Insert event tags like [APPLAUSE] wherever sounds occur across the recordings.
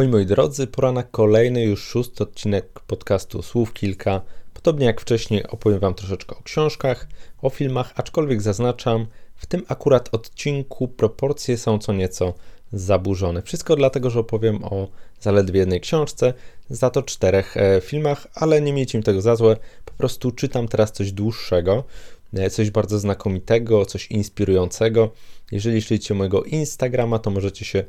Ahoj moi drodzy, pora na kolejny już szósty odcinek podcastu Słów Kilka. Podobnie jak wcześniej opowiem Wam troszeczkę o książkach, o filmach, aczkolwiek zaznaczam, w tym akurat odcinku proporcje są co nieco zaburzone. Wszystko dlatego, że opowiem o zaledwie jednej książce, za to czterech e, filmach, ale nie miejcie mi tego za złe, po prostu czytam teraz coś dłuższego, e, coś bardzo znakomitego, coś inspirującego. Jeżeli śledzicie mojego Instagrama, to możecie się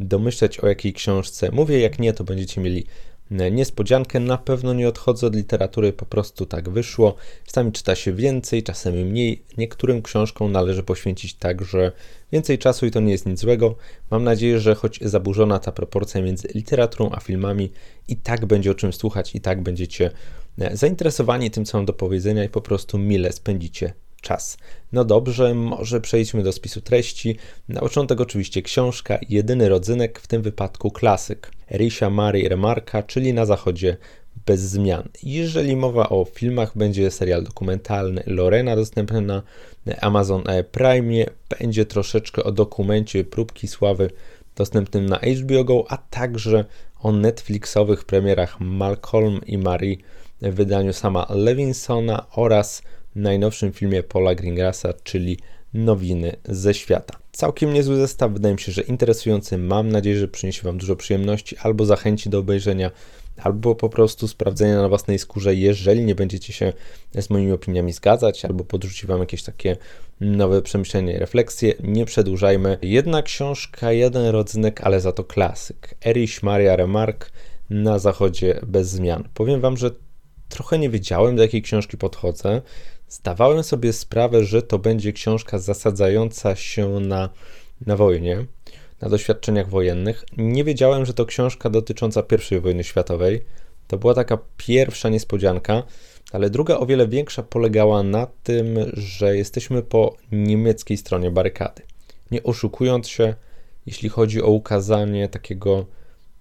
domyśleć o jakiej książce mówię. Jak nie, to będziecie mieli e, niespodziankę. Na pewno nie odchodzę od literatury, po prostu tak wyszło. Czasami czyta się więcej, czasami mniej. Niektórym książkom należy poświęcić także więcej czasu i to nie jest nic złego. Mam nadzieję, że choć zaburzona ta proporcja między literaturą a filmami, i tak będzie o czym słuchać, i tak będziecie e, zainteresowani tym, co mam do powiedzenia i po prostu mile spędzicie czas. No dobrze, może przejdźmy do spisu treści. Na początek oczywiście książka, jedyny rodzynek, w tym wypadku klasyk. Risha Mary Remarka, czyli Na Zachodzie bez zmian. Jeżeli mowa o filmach, będzie serial dokumentalny Lorena dostępny na Amazon Prime. Będzie troszeczkę o dokumencie Próbki Sławy dostępnym na HBO Go, a także o Netflixowych premierach Malcolm i Marie w wydaniu sama Levinsona oraz najnowszym filmie Paula Greengrassa, czyli Nowiny ze świata. Całkiem niezły zestaw, wydaje mi się, że interesujący. Mam nadzieję, że przyniesie Wam dużo przyjemności albo zachęci do obejrzenia, albo po prostu sprawdzenia na własnej skórze, jeżeli nie będziecie się z moimi opiniami zgadzać, albo podrzuci Wam jakieś takie nowe przemyślenia i refleksje. Nie przedłużajmy. Jedna książka, jeden rodzynek, ale za to klasyk. Erich Maria Remarque na zachodzie bez zmian. Powiem Wam, że trochę nie wiedziałem, do jakiej książki podchodzę. Zdawałem sobie sprawę, że to będzie książka zasadzająca się na, na wojnie, na doświadczeniach wojennych. Nie wiedziałem, że to książka dotycząca I wojny światowej. To była taka pierwsza niespodzianka, ale druga, o wiele większa, polegała na tym, że jesteśmy po niemieckiej stronie barykady. Nie oszukując się, jeśli chodzi o ukazanie takiego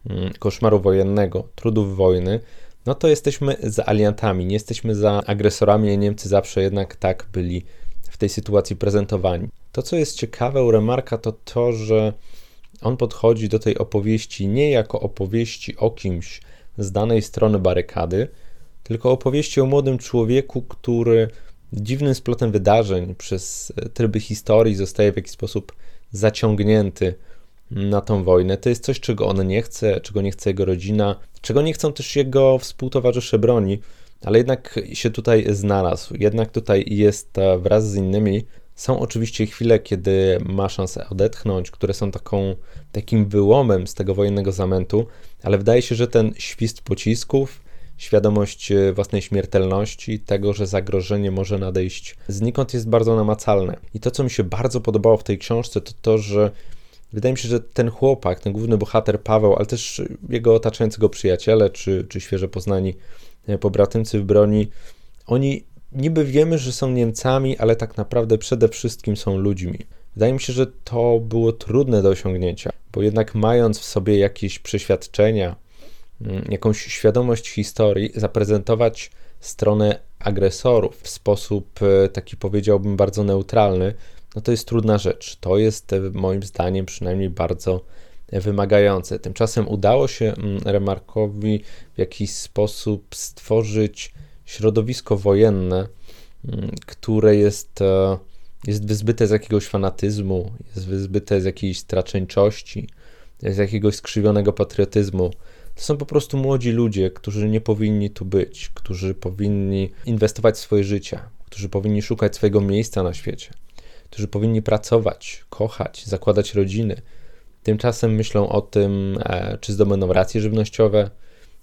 mm, koszmaru wojennego, trudów wojny, no to jesteśmy za aliantami, nie jesteśmy za agresorami. Niemcy zawsze jednak tak byli w tej sytuacji prezentowani. To, co jest ciekawe u Remarka, to to, że on podchodzi do tej opowieści nie jako opowieści o kimś z danej strony barykady, tylko opowieści o młodym człowieku, który dziwnym splotem wydarzeń przez tryby historii zostaje w jakiś sposób zaciągnięty na tą wojnę. To jest coś, czego on nie chce, czego nie chce jego rodzina, czego nie chcą też jego współtowarzysze broni, ale jednak się tutaj znalazł. Jednak tutaj jest wraz z innymi. Są oczywiście chwile, kiedy ma szansę odetchnąć, które są taką, takim wyłomem z tego wojennego zamętu, ale wydaje się, że ten świst pocisków, świadomość własnej śmiertelności, tego, że zagrożenie może nadejść znikąd jest bardzo namacalne. I to, co mi się bardzo podobało w tej książce, to to, że Wydaje mi się, że ten chłopak, ten główny bohater Paweł, ale też jego otaczający go przyjaciele, czy, czy świeżo poznani e, pobratymcy w broni, oni niby wiemy, że są Niemcami, ale tak naprawdę przede wszystkim są ludźmi. Wydaje mi się, że to było trudne do osiągnięcia, bo jednak mając w sobie jakieś przeświadczenia, mm, jakąś świadomość historii, zaprezentować stronę agresorów w sposób e, taki powiedziałbym bardzo neutralny, no to jest trudna rzecz. To jest e, moim zdaniem przynajmniej bardzo wymagające. Tymczasem udało się mm, Remarkowi w jakiś sposób stworzyć środowisko wojenne, mm, które jest, e, jest wyzbyte z jakiegoś fanatyzmu, jest wyzbyte z jakiejś straczeńczości, z jakiegoś skrzywionego patriotyzmu. To są po prostu młodzi ludzie, którzy nie powinni tu być, którzy powinni inwestować w swoje życie, którzy powinni szukać swojego miejsca na świecie którzy powinni pracować, kochać, zakładać rodziny. Tymczasem myślą o tym, e, czy zdobędą racje żywnościowe,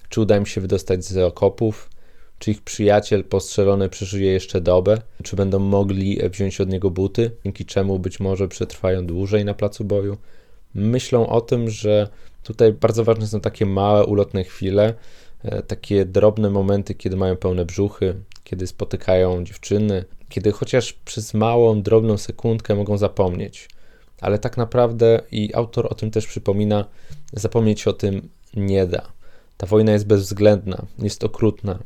czy uda im się wydostać z okopów, czy ich przyjaciel postrzelony przeżyje jeszcze dobę, czy będą mogli wziąć od niego buty, dzięki czemu być może przetrwają dłużej na placu boju. Myślą o tym, że tutaj bardzo ważne są takie małe, ulotne chwile, e, takie drobne momenty, kiedy mają pełne brzuchy, kiedy spotykają dziewczyny, kiedy chociaż przez małą, drobną sekundkę mogą zapomnieć. Ale tak naprawdę, i autor o tym też przypomina, zapomnieć o tym nie da. Ta wojna jest bezwzględna, jest okrutna.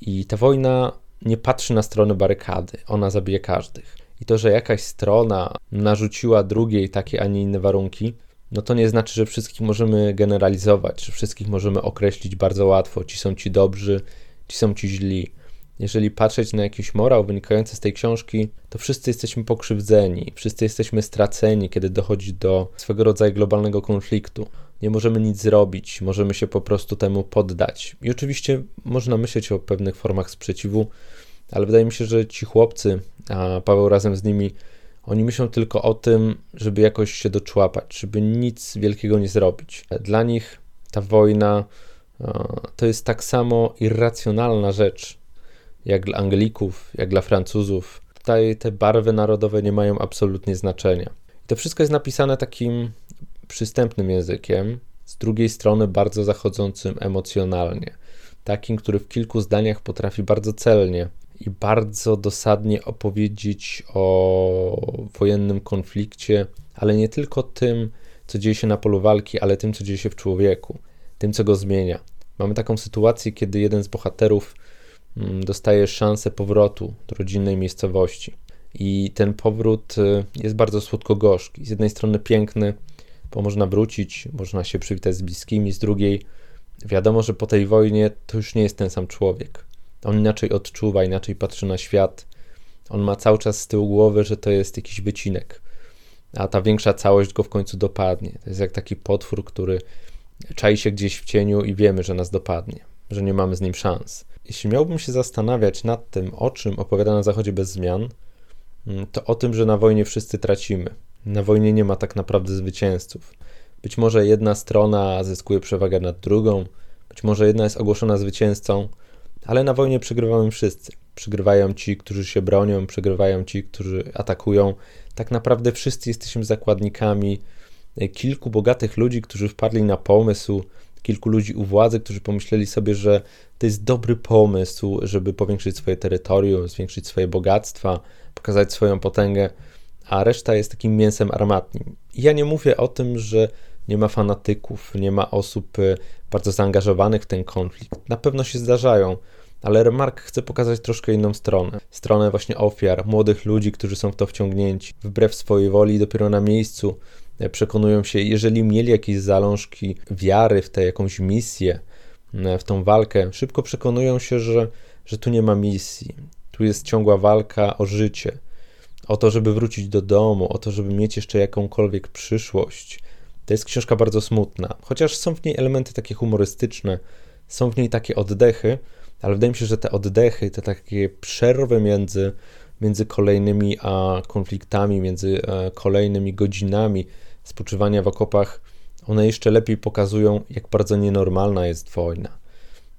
I ta wojna nie patrzy na stronę barykady, ona zabije każdych. I to, że jakaś strona narzuciła drugiej takie, a nie inne warunki, no to nie znaczy, że wszystkich możemy generalizować, że wszystkich możemy określić bardzo łatwo. Ci są ci dobrzy, ci są ci źli. Jeżeli patrzeć na jakiś morał wynikający z tej książki, to wszyscy jesteśmy pokrzywdzeni, wszyscy jesteśmy straceni, kiedy dochodzi do swego rodzaju globalnego konfliktu. Nie możemy nic zrobić, możemy się po prostu temu poddać. I oczywiście można myśleć o pewnych formach sprzeciwu, ale wydaje mi się, że ci chłopcy, a Paweł razem z nimi, oni myślą tylko o tym, żeby jakoś się doczłapać, żeby nic wielkiego nie zrobić. Dla nich ta wojna to jest tak samo irracjonalna rzecz, jak dla Anglików, jak dla Francuzów. Tutaj te barwy narodowe nie mają absolutnie znaczenia. to wszystko jest napisane takim przystępnym językiem, z drugiej strony bardzo zachodzącym emocjonalnie. Takim, który w kilku zdaniach potrafi bardzo celnie i bardzo dosadnie opowiedzieć o wojennym konflikcie, ale nie tylko tym, co dzieje się na polu walki, ale tym, co dzieje się w człowieku, tym, co go zmienia. Mamy taką sytuację, kiedy jeden z bohaterów mm, dostaje szansę powrotu do rodzinnej miejscowości. I ten powrót y, jest bardzo słodko-gorzki. Z jednej strony piękny, bo można wrócić, można się przywitać z bliskimi, z drugiej wiadomo, że po tej wojnie to już nie jest ten sam człowiek. On inaczej odczuwa, inaczej patrzy na świat. On ma cały czas z tyłu głowy, że to jest jakiś wycinek, a ta większa całość go w końcu dopadnie. To jest jak taki potwór, który czai się gdzieś w cieniu i wiemy, że nas dopadnie, że nie mamy z nim szans. Jeśli miałbym się zastanawiać nad tym, o czym opowiada na Zachodzie bez zmian, mm, to o tym, że na wojnie wszyscy tracimy. Na wojnie nie ma tak naprawdę zwycięzców. Być może jedna strona zyskuje przewagę nad drugą, być może jedna jest ogłoszona zwycięzcą, ale na wojnie przegrywamy wszyscy. Przegrywają ci, którzy się bronią, przegrywają ci, którzy atakują. Tak naprawdę wszyscy jesteśmy zakładnikami kilku bogatych ludzi, którzy wpadli na pomysł, kilku ludzi u władzy, którzy pomyśleli sobie, że to jest dobry pomysł, żeby powiększyć swoje terytorium, zwiększyć swoje bogactwa, pokazać swoją potęgę, a reszta jest takim mięsem armatnim. Ja nie mówię o tym, że nie ma fanatyków, nie ma osób e, bardzo zaangażowanych w ten konflikt. Na pewno się zdarzają, ale Remark chce pokazać troszkę inną stronę. Stronę właśnie ofiar, młodych ludzi, którzy są w to wciągnięci, wbrew swojej woli, dopiero na miejscu przekonują się, jeżeli mieli jakieś zalążki wiary w tę jakąś misję, e, w tą walkę, szybko przekonują się, że, że tu nie ma misji. Tu jest ciągła walka o życie, o to, żeby wrócić do domu, o to, żeby mieć jeszcze jakąkolwiek przyszłość. To jest książka bardzo smutna, chociaż są w niej elementy takie humorystyczne, są w niej takie oddechy, ale wydaje mi się, że te oddechy, te takie przerwy między, między kolejnymi a konfliktami, między e, kolejnymi godzinami spoczywania w okopach, one jeszcze lepiej pokazują, jak bardzo nienormalna jest wojna.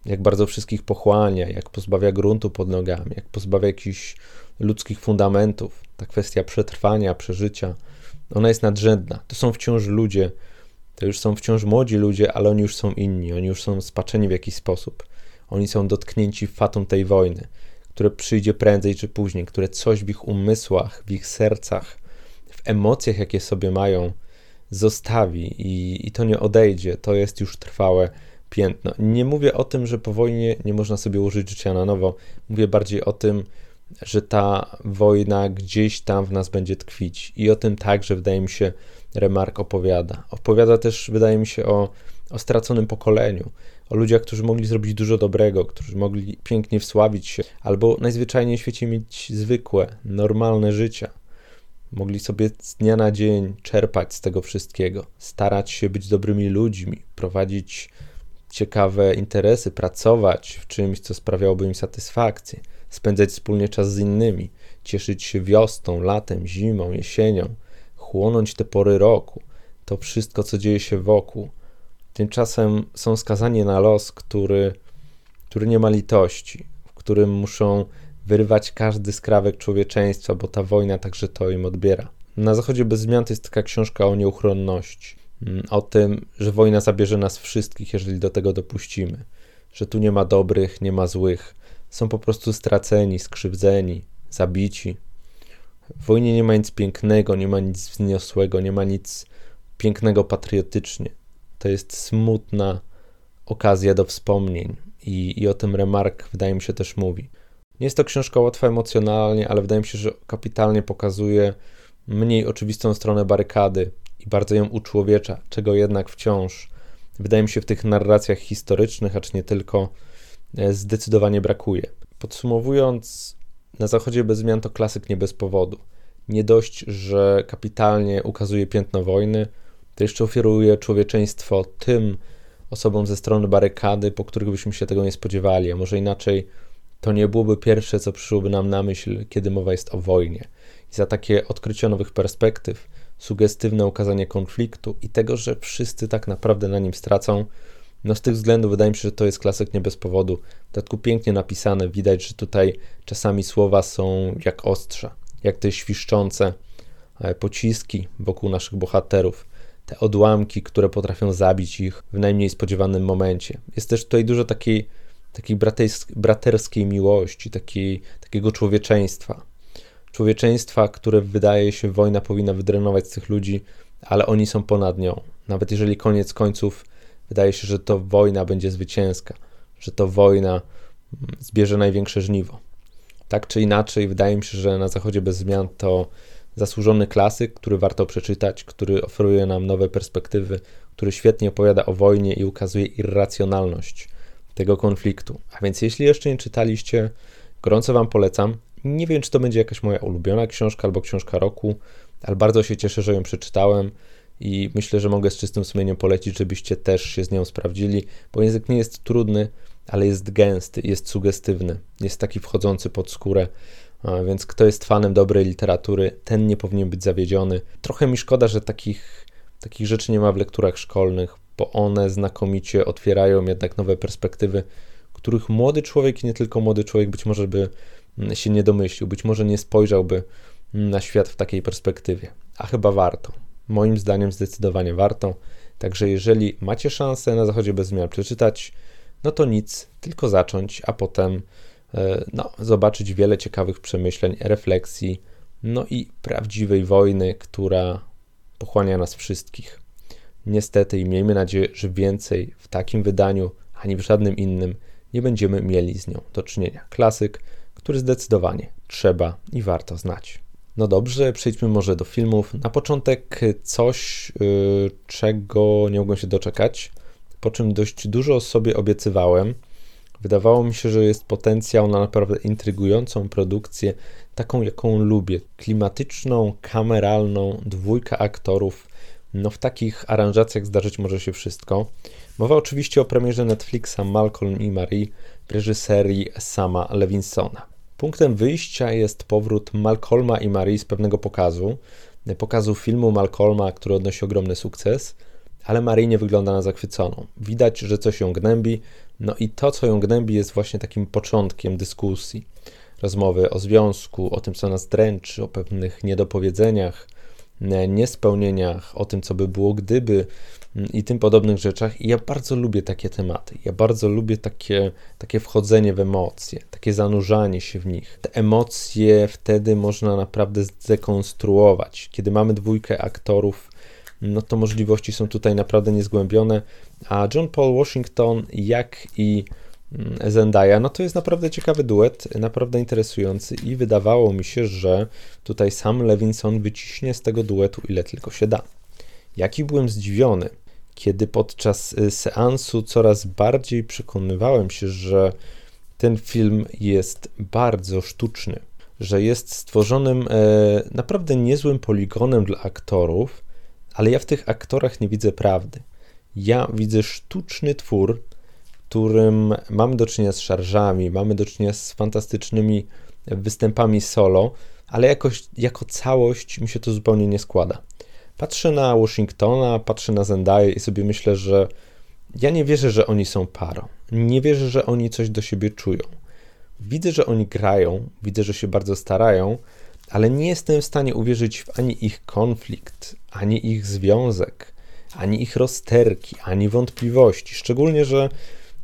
Jak bardzo wszystkich pochłania, jak pozbawia gruntu pod nogami, jak pozbawia jakichś ludzkich fundamentów. Ta kwestia przetrwania, przeżycia, ona jest nadrzędna. To są wciąż ludzie, to już są wciąż młodzi ludzie, ale oni już są inni, oni już są spaczeni w jakiś sposób. Oni są dotknięci fatą tej wojny, które przyjdzie prędzej czy później, które coś w ich umysłach, w ich sercach, w emocjach, jakie sobie mają, zostawi i, i to nie odejdzie. To jest już trwałe piętno. Nie mówię o tym, że po wojnie nie można sobie użyć życia na nowo. Mówię bardziej o tym, że ta wojna gdzieś tam w nas będzie tkwić. I o tym także, wydaje mi się, Remark opowiada. Opowiada też, wydaje mi się, o, o straconym pokoleniu, o ludziach, którzy mogli zrobić dużo dobrego, którzy mogli pięknie wsławić się, albo najzwyczajniej w świecie mieć zwykłe, normalne życie. Mogli sobie z dnia na dzień czerpać z tego wszystkiego, starać się być dobrymi ludźmi, prowadzić ciekawe interesy, pracować w czymś, co sprawiałoby im satysfakcję, spędzać wspólnie czas z innymi, cieszyć się wiosną, latem, zimą, jesienią, chłonąć te pory roku, to wszystko, co dzieje się wokół. Tymczasem są skazani na los, który, który nie ma litości, w którym muszą wyrywać każdy skrawek człowieczeństwa, bo ta wojna także to im odbiera. Na Zachodzie bez zmian to jest taka książka o nieuchronności, mm, o tym, że wojna zabierze nas wszystkich, jeżeli do tego dopuścimy, że tu nie ma dobrych, nie ma złych, są po prostu straceni, skrzywdzeni, zabici. W wojnie nie ma nic pięknego, nie ma nic wzniosłego, nie ma nic pięknego patriotycznie. To jest smutna okazja do wspomnień i, i o tym Remark wydaje mi się też mówi. Nie jest to książka łatwa emocjonalnie, ale wydaje mi się, że kapitalnie pokazuje mniej oczywistą stronę barykady i bardzo ją uczłowiecza, czego jednak wciąż, wydaje mi się, w tych narracjach historycznych, acz nie tylko, e, zdecydowanie brakuje. Podsumowując, na zachodzie bez zmian to klasyk nie bez powodu. Nie dość, że kapitalnie ukazuje piętno wojny, to jeszcze ofiaruje człowieczeństwo tym osobom ze strony barykady, po których byśmy się tego nie spodziewali, a może inaczej, to nie byłoby pierwsze, co przyszłoby nam na myśl, kiedy mowa jest o wojnie. I za takie odkrycie nowych perspektyw, sugestywne ukazanie konfliktu i tego, że wszyscy tak naprawdę na nim stracą, no z tych względów wydaje mi się, że to jest klasyk nie bez powodu. W dodatku pięknie napisane, widać, że tutaj czasami słowa są jak ostrza, jak te świszczące e, pociski wokół naszych bohaterów, te odłamki, które potrafią zabić ich w najmniej spodziewanym momencie. Jest też tutaj dużo takiej, takiej braterskiej miłości, takiej, takiego człowieczeństwa. Człowieczeństwa, które wydaje się wojna powinna wydrenować z tych ludzi, ale oni są ponad nią. Nawet jeżeli koniec końców wydaje się, że to wojna będzie zwycięska, że to wojna mm, zbierze największe żniwo. Tak czy inaczej, wydaje mi się, że na Zachodzie bez zmian to zasłużony klasyk, który warto przeczytać, który oferuje nam nowe perspektywy, który świetnie opowiada o wojnie i ukazuje irracjonalność tego konfliktu. A więc jeśli jeszcze nie czytaliście, gorąco Wam polecam. Nie wiem, czy to będzie jakaś moja ulubiona książka albo książka roku, ale bardzo się cieszę, że ją przeczytałem i myślę, że mogę z czystym sumieniem polecić, żebyście też się z nią sprawdzili, bo język nie jest trudny, ale jest gęsty, jest sugestywny, jest taki wchodzący pod skórę, więc kto jest fanem dobrej literatury, ten nie powinien być zawiedziony. Trochę mi szkoda, że takich, takich rzeczy nie ma w lekturach szkolnych, bo one znakomicie otwierają jednak nowe perspektywy, których młody człowiek i nie tylko młody człowiek być może by mm, się nie domyślił, być może nie spojrzałby mm, na świat w takiej perspektywie, a chyba warto. Moim zdaniem zdecydowanie warto. Także jeżeli macie szansę na zachodzie bez zmian przeczytać, no to nic, tylko zacząć, a potem e, no, zobaczyć wiele ciekawych przemyśleń, refleksji, no i prawdziwej wojny, która pochłania nas wszystkich. Niestety i miejmy nadzieję, że więcej w takim wydaniu ani w żadnym innym nie będziemy mieli z nią do czynienia. Klasyk, który zdecydowanie trzeba i warto znać. No dobrze, przejdźmy może do filmów. Na początek coś, yy, czego nie mogłem się doczekać, po czym dość dużo sobie obiecywałem. Wydawało mi się, że jest potencjał na naprawdę intrygującą produkcję, taką jaką lubię. Klimatyczną, kameralną, dwójka aktorów. No w takich aranżacjach zdarzyć może się wszystko. Mowa oczywiście o premierze Netflixa Malcolm i Marie w reżyserii Sama Levinsona. Punktem wyjścia jest powrót Malcolma i Marie z pewnego pokazu, pokazu filmu Malcolma, który odnosi ogromny sukces, ale Marie nie wygląda na zachwyconą. Widać, że coś ją gnębi, no i to, co ją gnębi, jest właśnie takim początkiem dyskusji, rozmowy o związku, o tym, co nas dręczy, o pewnych niedopowiedzeniach, niespełnieniach, o tym, co by było gdyby, i tym podobnych rzeczach. I ja bardzo lubię takie tematy. Ja bardzo lubię takie, takie wchodzenie w emocje, takie zanurzanie się w nich. Te emocje wtedy można naprawdę zdekonstruować. Kiedy mamy dwójkę aktorów, no to możliwości są tutaj naprawdę niezgłębione. A John Paul Washington, jak i mm, Zendaya, no to jest naprawdę ciekawy duet, naprawdę interesujący i wydawało mi się, że tutaj sam Levinson wyciśnie z tego duetu ile tylko się da. Jaki byłem zdziwiony, kiedy podczas y, seansu coraz bardziej przekonywałem się, że ten film jest bardzo sztuczny, że jest stworzonym e, naprawdę niezłym poligonem dla aktorów, ale ja w tych aktorach nie widzę prawdy. Ja widzę sztuczny twór, którym mamy do czynienia z szarżami, mamy do czynienia z fantastycznymi występami solo, ale jakoś, jako całość mi się to zupełnie nie składa. Patrzę na Washingtona, patrzę na Zendaya i sobie myślę, że ja nie wierzę, że oni są parą. Nie wierzę, że oni coś do siebie czują. Widzę, że oni grają, widzę, że się bardzo starają, ale nie jestem w stanie uwierzyć w ani ich konflikt, ani ich związek, ani ich rozterki, ani wątpliwości. Szczególnie, że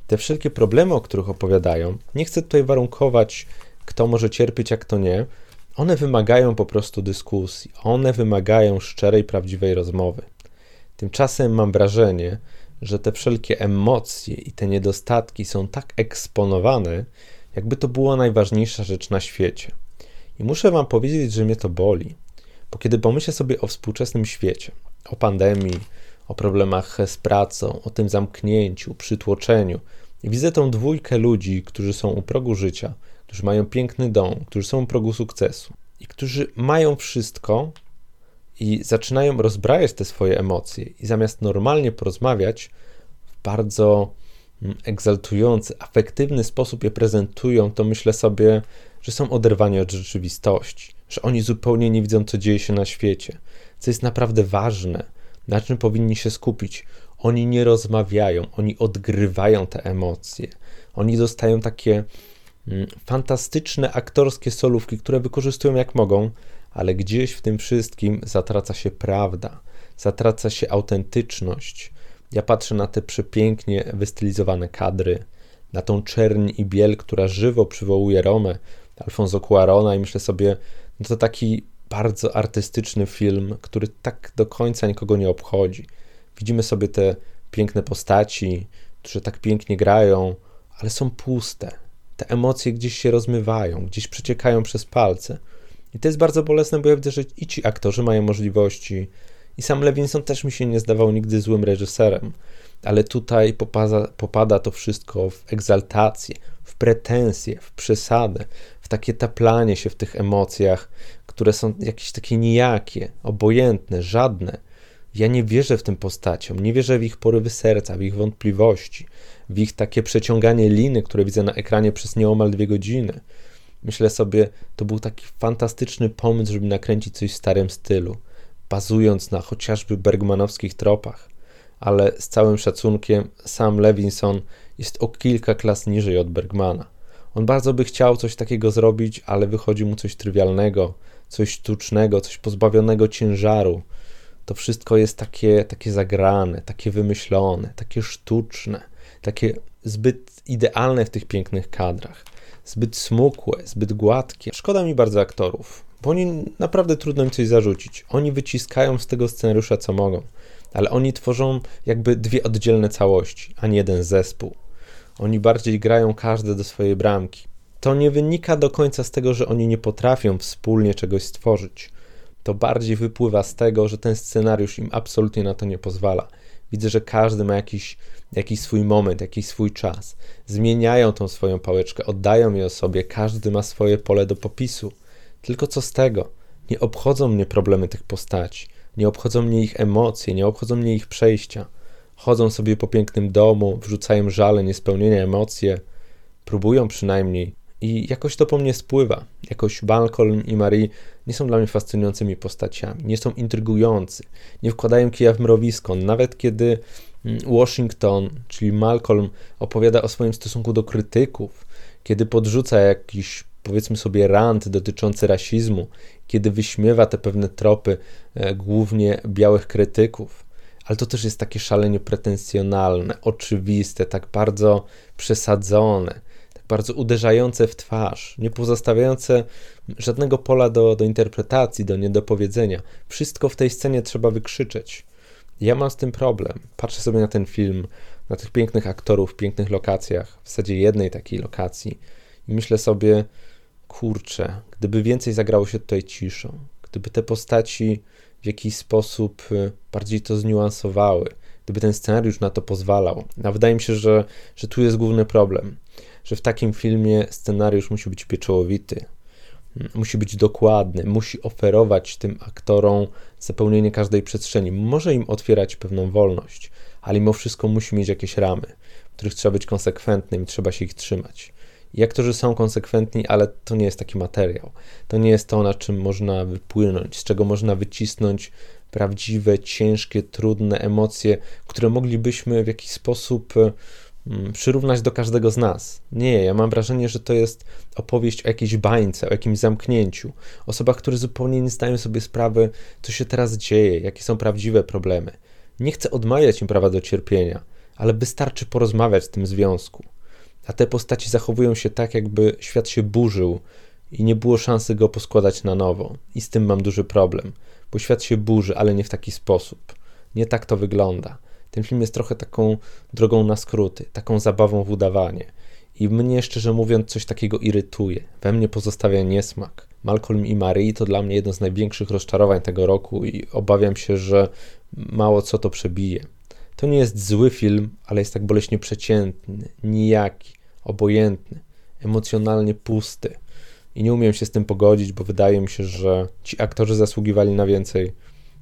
te wszelkie problemy, o których opowiadają, nie chcę tutaj warunkować, kto może cierpieć, a kto nie, one wymagają po prostu dyskusji, one wymagają szczerej, prawdziwej rozmowy. Tymczasem mam wrażenie, że te wszelkie emocje i te niedostatki są tak eksponowane, jakby to była najważniejsza rzecz na świecie. I muszę Wam powiedzieć, że mnie to boli, bo kiedy pomyślę sobie o współczesnym świecie, o pandemii, o problemach z pracą, o tym zamknięciu, przytłoczeniu. Widzę tą dwójkę ludzi, którzy są u progu życia, którzy mają piękny dom, którzy są u progu sukcesu i którzy mają wszystko i zaczynają rozbrajać te swoje emocje i zamiast normalnie porozmawiać, w bardzo mm, egzaltujący, afektywny sposób je prezentują, to myślę sobie, że są oderwani od rzeczywistości, że oni zupełnie nie widzą, co dzieje się na świecie, co jest naprawdę ważne, na czym powinni się skupić. Oni nie rozmawiają, oni odgrywają te emocje. Oni dostają takie mm, fantastyczne aktorskie solówki, które wykorzystują jak mogą, ale gdzieś w tym wszystkim zatraca się prawda, zatraca się autentyczność. Ja patrzę na te przepięknie wystylizowane kadry, na tą czerń i biel, która żywo przywołuje Romę, Alfonso Cuarona i myślę sobie, no to taki bardzo artystyczny film, który tak do końca nikogo nie obchodzi. Widzimy sobie te piękne postaci, które tak pięknie grają, ale są puste. Te emocje gdzieś się rozmywają, gdzieś przeciekają przez palce. I to jest bardzo bolesne, bo ja widzę, że i ci aktorzy mają możliwości. I sam Levinson też mi się nie zdawał nigdy złym reżyserem, ale tutaj popada, popada to wszystko w egzaltację, w pretensje, w przesadę, w takie taplanie się w tych emocjach, które są jakieś takie nijakie, obojętne, żadne. Ja nie wierzę w tym postaciom, nie wierzę w ich porywy serca, w ich wątpliwości, w ich takie przeciąganie liny, które widzę na ekranie przez nieomal dwie godziny. Myślę sobie, to był taki fantastyczny pomysł, żeby nakręcić coś w starym stylu, bazując na chociażby bergmanowskich tropach. Ale z całym szacunkiem, sam Levinson jest o kilka klas niżej od Bergmana. On bardzo by chciał coś takiego zrobić, ale wychodzi mu coś trywialnego, coś sztucznego, coś pozbawionego ciężaru. To wszystko jest takie, takie zagrane, takie wymyślone, takie sztuczne, takie zbyt idealne w tych pięknych kadrach, zbyt smukłe, zbyt gładkie. Szkoda mi bardzo aktorów, bo oni naprawdę trudno im coś zarzucić. Oni wyciskają z tego scenariusza co mogą, ale oni tworzą jakby dwie oddzielne całości, a nie jeden zespół. Oni bardziej grają każde do swojej bramki. To nie wynika do końca z tego, że oni nie potrafią wspólnie czegoś stworzyć. To bardziej wypływa z tego, że ten scenariusz im absolutnie na to nie pozwala. Widzę, że każdy ma jakiś, jakiś swój moment, jakiś swój czas. Zmieniają tą swoją pałeczkę, oddają je sobie, każdy ma swoje pole do popisu. Tylko co z tego? Nie obchodzą mnie problemy tych postaci, nie obchodzą mnie ich emocje, nie obchodzą mnie ich przejścia. Chodzą sobie po pięknym domu, wrzucają żale, niespełnienia, emocje, próbują przynajmniej. I jakoś to po mnie spływa. Jakoś Malcolm i Marie nie są dla mnie fascynującymi postaciami, nie są intrygujący, nie wkładają kija w mrowisko. Nawet kiedy mm, Washington, czyli Malcolm, opowiada o swoim stosunku do krytyków, kiedy podrzuca jakiś powiedzmy sobie rant dotyczący rasizmu, kiedy wyśmiewa te pewne tropy e, głównie białych krytyków, ale to też jest takie szalenie pretensjonalne, oczywiste, tak bardzo przesadzone, tak bardzo uderzające w twarz, nie pozostawiające żadnego pola do, do interpretacji, do niedopowiedzenia. Wszystko w tej scenie trzeba wykrzyczeć. Ja mam z tym problem. Patrzę sobie na ten film, na tych pięknych aktorów w pięknych lokacjach, w zasadzie jednej takiej lokacji i myślę sobie, kurczę, gdyby więcej zagrało się tutaj ciszą, gdyby te postaci w jakiś sposób y, bardziej to zniuansowały, gdyby ten scenariusz na to pozwalał. A wydaje mi się, że, że tu jest główny problem, że w takim filmie scenariusz musi być pieczołowity, musi być dokładny, musi oferować tym aktorom zapełnienie każdej przestrzeni. Może im otwierać pewną wolność, ale mimo wszystko musi mieć jakieś ramy, w których trzeba być konsekwentnym i trzeba się ich trzymać. I aktorzy są konsekwentni, ale to nie jest taki materiał. To nie jest to, na czym można wypłynąć, z czego można wycisnąć prawdziwe, ciężkie, trudne emocje, które moglibyśmy w jakiś sposób mm, przyrównać do każdego z nas. Nie, ja mam wrażenie, że to jest opowieść o jakiejś bańce, o jakimś zamknięciu, osobach, które zupełnie nie zdają sobie sprawy, co się teraz dzieje, jakie są prawdziwe problemy. Nie chcę odmawiać im prawa do cierpienia, ale wystarczy porozmawiać w tym związku a te postaci zachowują się tak, jakby świat się burzył i nie było szansy go poskładać na nowo. I z tym mam duży problem, bo świat się burzy, ale nie w taki sposób. Nie tak to wygląda. Ten film jest trochę taką drogą na skróty, taką zabawą w udawanie. I mnie, szczerze mówiąc, coś takiego irytuje. We mnie pozostawia niesmak. Malcolm i Marie to dla mnie jedno z największych rozczarowań tego roku i obawiam się, że mało co to przebije. To nie jest zły film, ale jest tak boleśnie przeciętny, nijaki, obojętny, emocjonalnie pusty. I nie umiem się z tym pogodzić, bo wydaje mi się, że ci aktorzy zasługiwali na więcej,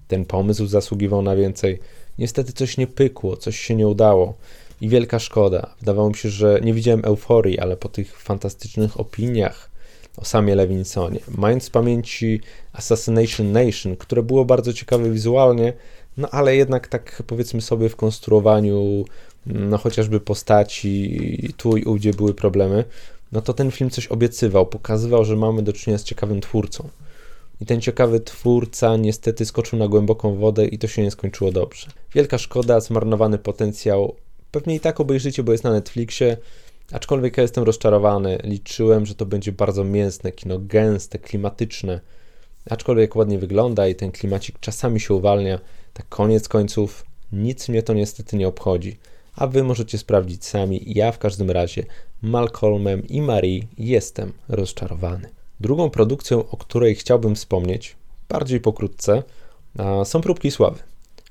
ten pomysł zasługiwał na więcej. Niestety coś nie pykło, coś się nie udało i wielka szkoda. Wydawało mi się, że nie widziałem euforii, ale po tych fantastycznych opiniach o samie Levinsonie, mając w pamięci Assassination Nation, które było bardzo ciekawe wizualnie, no ale jednak tak powiedzmy sobie w konstruowaniu no chociażby postaci tu i ówdzie były problemy, no to ten film coś obiecywał, pokazywał, że mamy do czynienia z ciekawym twórcą. I ten ciekawy twórca niestety skoczył na głęboką wodę i to się nie skończyło dobrze. Wielka szkoda, zmarnowany potencjał. Pewnie i tak obejrzycie, bo jest na Netflixie, aczkolwiek ja jestem rozczarowany. Liczyłem, że to będzie bardzo mięsne kino, gęste, klimatyczne. Aczkolwiek ładnie wygląda i ten klimacik czasami się uwalnia, tak koniec końców nic mnie to niestety nie obchodzi. A wy możecie sprawdzić sami. Ja w każdym razie Malcolmem i Marie jestem rozczarowany. Drugą produkcją, o której chciałbym wspomnieć, bardziej pokrótce, są Próbki Sławy.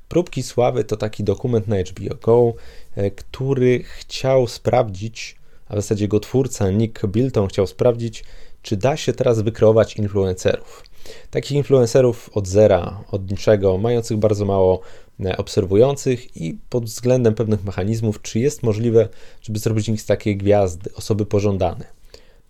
Próbki Sławy to taki dokument na HBO Go, e, który chciał sprawdzić, a w zasadzie jego twórca Nick Bilton chciał sprawdzić, czy da się teraz wykreować influencerów. Takich influencerów od zera, od niczego, mających bardzo mało e, obserwujących i pod względem pewnych mechanizmów, czy jest możliwe, żeby zrobić z nich takie gwiazdy, osoby pożądane.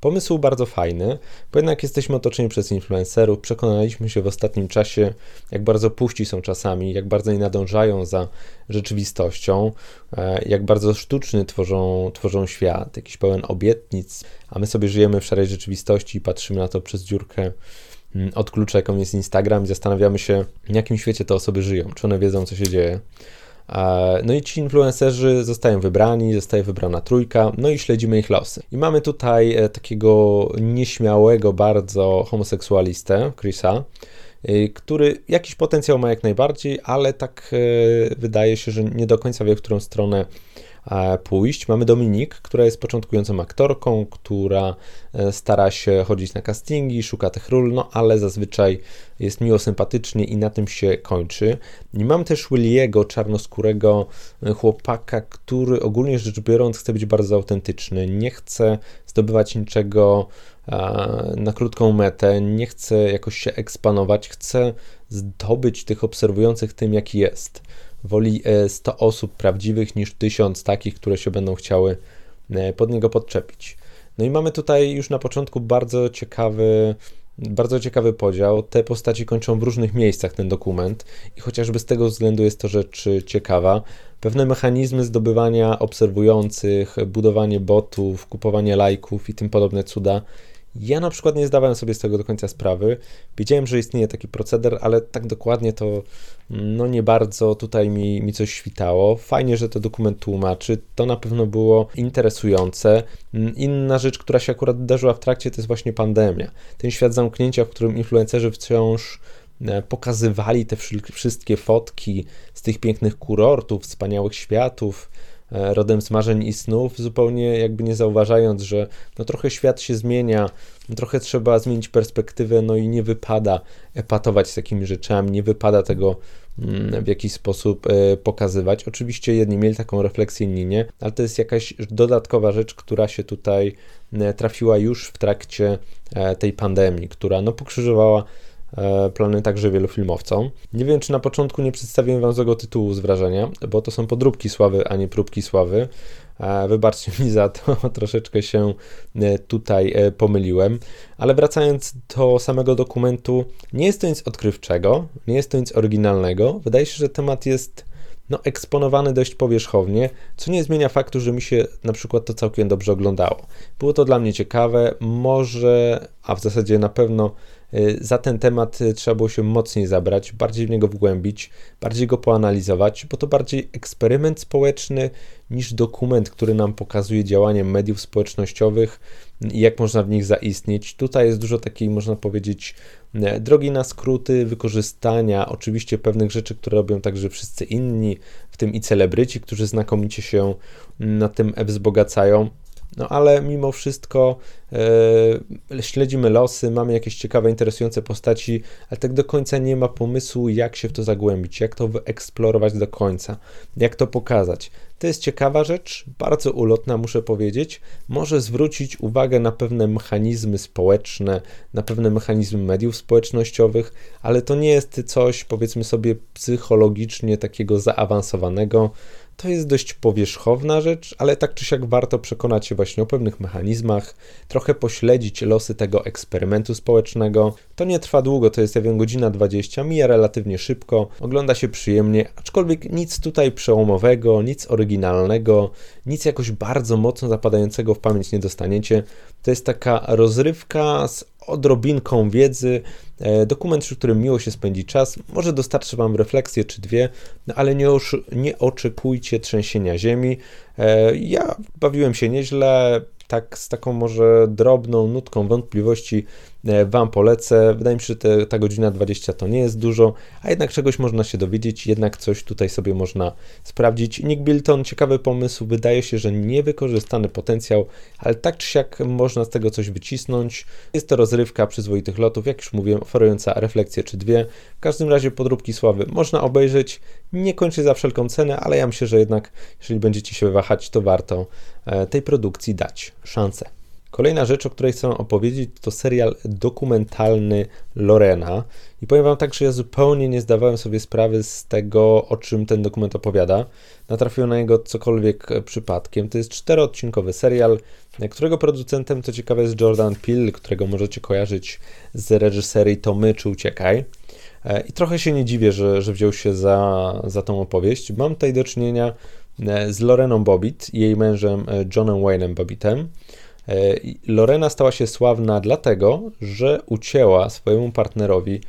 Pomysł bardzo fajny, bo jednak jesteśmy otoczeni przez influencerów. Przekonaliśmy się w ostatnim czasie, jak bardzo puści są czasami, jak bardzo nie nadążają za rzeczywistością, e, jak bardzo sztuczny tworzą, tworzą świat, jakiś pełen obietnic, a my sobie żyjemy w szarej rzeczywistości i patrzymy na to przez dziurkę mm, od klucza, jaką jest Instagram i zastanawiamy się, w jakim świecie te osoby żyją, czy one wiedzą, co się dzieje. No i ci influencerzy zostają wybrani, zostaje wybrana trójka, no i śledzimy ich losy. I mamy tutaj e, takiego nieśmiałego bardzo homoseksualistę, Chrisa, e, który jakiś potencjał ma jak najbardziej, ale tak e, wydaje się, że nie do końca wie, w którą stronę pójść. Mamy Dominik, która jest początkującą aktorką, która e, stara się chodzić na castingi, szuka tych ról, no ale zazwyczaj jest miło i na tym się kończy. I mam też Williego, czarnoskórego e, chłopaka, który ogólnie rzecz biorąc chce być bardzo autentyczny, nie chce zdobywać niczego na krótką metę, nie chce jakoś się eksponować, chce zdobyć tych obserwujących tym, jaki jest woli 100 e, osób prawdziwych niż 1000 takich, które się będą chciały e, pod niego podczepić. No i mamy tutaj już na początku bardzo ciekawy, bardzo ciekawy podział. Te postaci kończą w różnych miejscach ten dokument i chociażby z tego względu jest to rzecz ciekawa. Pewne mechanizmy zdobywania obserwujących, budowanie botów, kupowanie lajków i tym podobne cuda ja na przykład nie zdawałem sobie z tego do końca sprawy. Wiedziałem, że istnieje taki proceder, ale tak dokładnie to no nie bardzo tutaj mi, mi coś świtało. Fajnie, że to dokument tłumaczy. To na pewno było interesujące. Inna rzecz, która się akurat wydarzyła w trakcie, to jest właśnie pandemia. Ten świat zamknięcia, w którym influencerzy wciąż e, pokazywali te wszystkie fotki z tych pięknych kurortów, wspaniałych światów, E, rodem z marzeń i snów, zupełnie jakby nie zauważając, że no trochę świat się zmienia, trochę trzeba zmienić perspektywę, no i nie wypada epatować z takimi rzeczami, nie wypada tego mm, w jakiś sposób e, pokazywać. Oczywiście jedni mieli taką refleksję, inni nie, ale to jest jakaś dodatkowa rzecz, która się tutaj e, trafiła już w trakcie tej pandemii, która no pokrzyżowała E, plany także wielu filmowcom. Nie wiem, czy na początku nie przedstawiłem wam złego tytułu z wrażenia, bo to są podróbki sławy, a nie próbki sławy. E, wybaczcie mi za to, [LAUGHS] troszeczkę się e, tutaj pomyliłem. Ale wracając do samego dokumentu, nie jest to nic odkrywczego, nie jest to nic oryginalnego. Wydaje się, że temat jest no, eksponowany dość powierzchownie, co nie zmienia faktu, że mi się na przykład to całkiem dobrze oglądało. Było to dla mnie ciekawe, może, a w zasadzie na pewno za ten temat y, trzeba było się mocniej zabrać, bardziej w niego wgłębić, bardziej go poanalizować, bo to bardziej eksperyment społeczny niż dokument, który nam pokazuje działanie mediów społecznościowych i jak można w nich zaistnieć. Tutaj jest dużo takiej, można powiedzieć, y, drogi na skróty, wykorzystania oczywiście pewnych rzeczy, które robią także wszyscy inni, w tym i celebryci, którzy znakomicie się na tym wzbogacają No ale mimo wszystko e, śledzimy losy, mamy jakieś ciekawe, interesujące postaci, ale tak do końca nie ma pomysłu, jak się w to zagłębić, jak to wyeksplorować do końca, jak to pokazać. To jest ciekawa rzecz, bardzo ulotna, muszę powiedzieć. Może zwrócić uwagę na pewne mechanizmy społeczne, na pewne mechanizmy mediów społecznościowych, ale to nie jest coś, powiedzmy sobie, psychologicznie takiego zaawansowanego. To jest dość powierzchowna rzecz, ale tak czy siak warto przekonać się właśnie o pewnych mechanizmach, trochę pośledzić losy tego eksperymentu społecznego. To nie trwa długo, to jest, ja wiem, godzina 20, mija relatywnie szybko, ogląda się przyjemnie, aczkolwiek nic tutaj przełomowego, nic oryginalnego, nic jakoś bardzo mocno zapadającego w pamięć nie dostaniecie. To jest taka rozrywka z odrobinką wiedzy, e, dokument, przy którym miło się spędzi czas. Może dostarczy Wam refleksję czy dwie, no ale nie, nie oczekujcie trzęsienia ziemi. E, ja bawiłem się nieźle, tak z taką może drobną nutką wątpliwości Wam polecę. Wydaje mi się, że te, ta godzina 20 to nie jest dużo, a jednak czegoś można się dowiedzieć, jednak coś tutaj sobie można sprawdzić. Nick Bilton, ciekawy pomysł, wydaje się, że niewykorzystany potencjał, ale tak czy siak można z tego coś wycisnąć. Jest to rozrywka przyzwoitych lotów, jak już mówiłem, oferująca refleksję czy dwie. W każdym razie podróbki sławy można obejrzeć, nie kończy za wszelką cenę, ale ja myślę, że jednak jeżeli będziecie się wahać, to warto e, tej produkcji dać szansę. Kolejna rzecz, o której chcę opowiedzieć, to serial dokumentalny Lorena. I powiem Wam tak, że ja zupełnie nie zdawałem sobie sprawy z tego, o czym ten dokument opowiada. Natrafiłem na niego cokolwiek przypadkiem. To jest czteroodcinkowy serial, którego producentem, to ciekawe, jest Jordan Peele, którego możecie kojarzyć z reżyserii To My czy Uciekaj. E, I trochę się nie dziwię, że, że wziął się za, za tą opowieść. Mam tutaj do czynienia e, z Loreną Bobbitt i jej mężem e, Johnem Wayne'em Bobbitem. Lorena stała się sławna dlatego, że ucięła swojemu partnerowi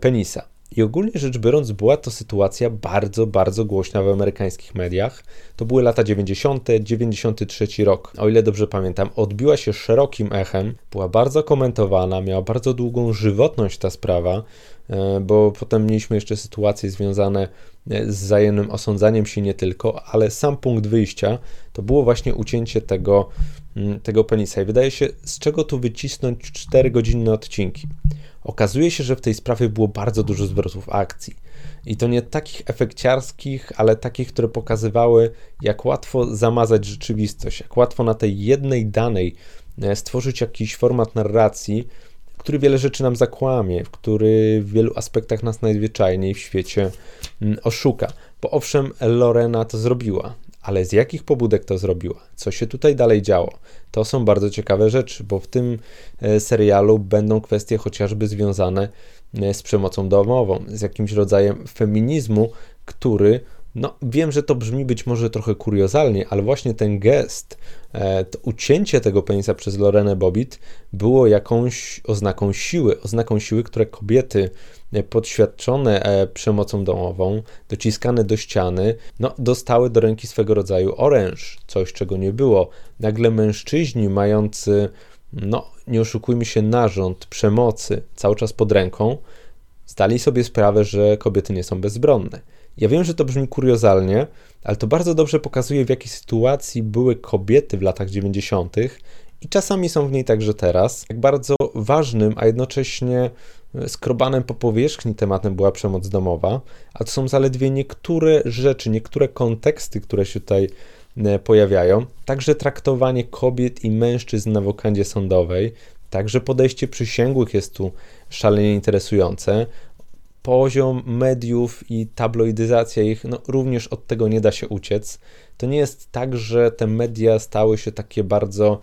penisa. I ogólnie rzecz biorąc, była to sytuacja bardzo, bardzo głośna w amerykańskich mediach. To były lata 90., 93 rok. O ile dobrze pamiętam, odbiła się szerokim echem, była bardzo komentowana, miała bardzo długą żywotność ta sprawa. E, bo potem mieliśmy jeszcze sytuacje związane e, z wzajemnym osądzaniem się nie tylko, ale sam punkt wyjścia to było właśnie ucięcie tego, tego penisa. I wydaje się, z czego tu wycisnąć 4-godzinne odcinki. Okazuje się, że w tej sprawie było bardzo dużo zwrotów akcji. I to nie takich efekciarskich, ale takich, które pokazywały, jak łatwo zamazać rzeczywistość, jak łatwo na tej jednej danej e, stworzyć jakiś format narracji, który wiele rzeczy nam zakłamie, który w wielu aspektach nas najzwyczajniej w świecie mm, oszuka. Bo owszem, Lorena to zrobiła, ale z jakich pobudek to zrobiła? Co się tutaj dalej działo? To są bardzo ciekawe rzeczy, bo w tym e, serialu będą kwestie chociażby związane e, z przemocą domową, z jakimś rodzajem feminizmu, który no, wiem, że to brzmi być może trochę kuriozalnie, ale właśnie ten gest, e, to ucięcie tego penisa przez Lorenę Bobbitt było jakąś oznaką siły, oznaką siły, które kobiety podświadczone e, przemocą domową, dociskane do ściany, no, dostały do ręki swego rodzaju oręż, coś czego nie było. Nagle mężczyźni mający, no, nie oszukujmy się, narząd przemocy cały czas pod ręką, zdali sobie sprawę, że kobiety nie są bezbronne ja wiem, że to brzmi kuriozalnie, ale to bardzo dobrze pokazuje, w jakiej sytuacji były kobiety w latach 90. i czasami są w niej także teraz. Jak bardzo ważnym, a jednocześnie skrobanym po powierzchni tematem była przemoc domowa, a to są zaledwie niektóre rzeczy, niektóre konteksty, które się tutaj e, pojawiają. Także traktowanie kobiet i mężczyzn na wokandzie sądowej, także podejście przysięgłych jest tu szalenie interesujące poziom mediów i tabloidyzacja ich, no również od tego nie da się uciec. To nie jest tak, że te media stały się takie bardzo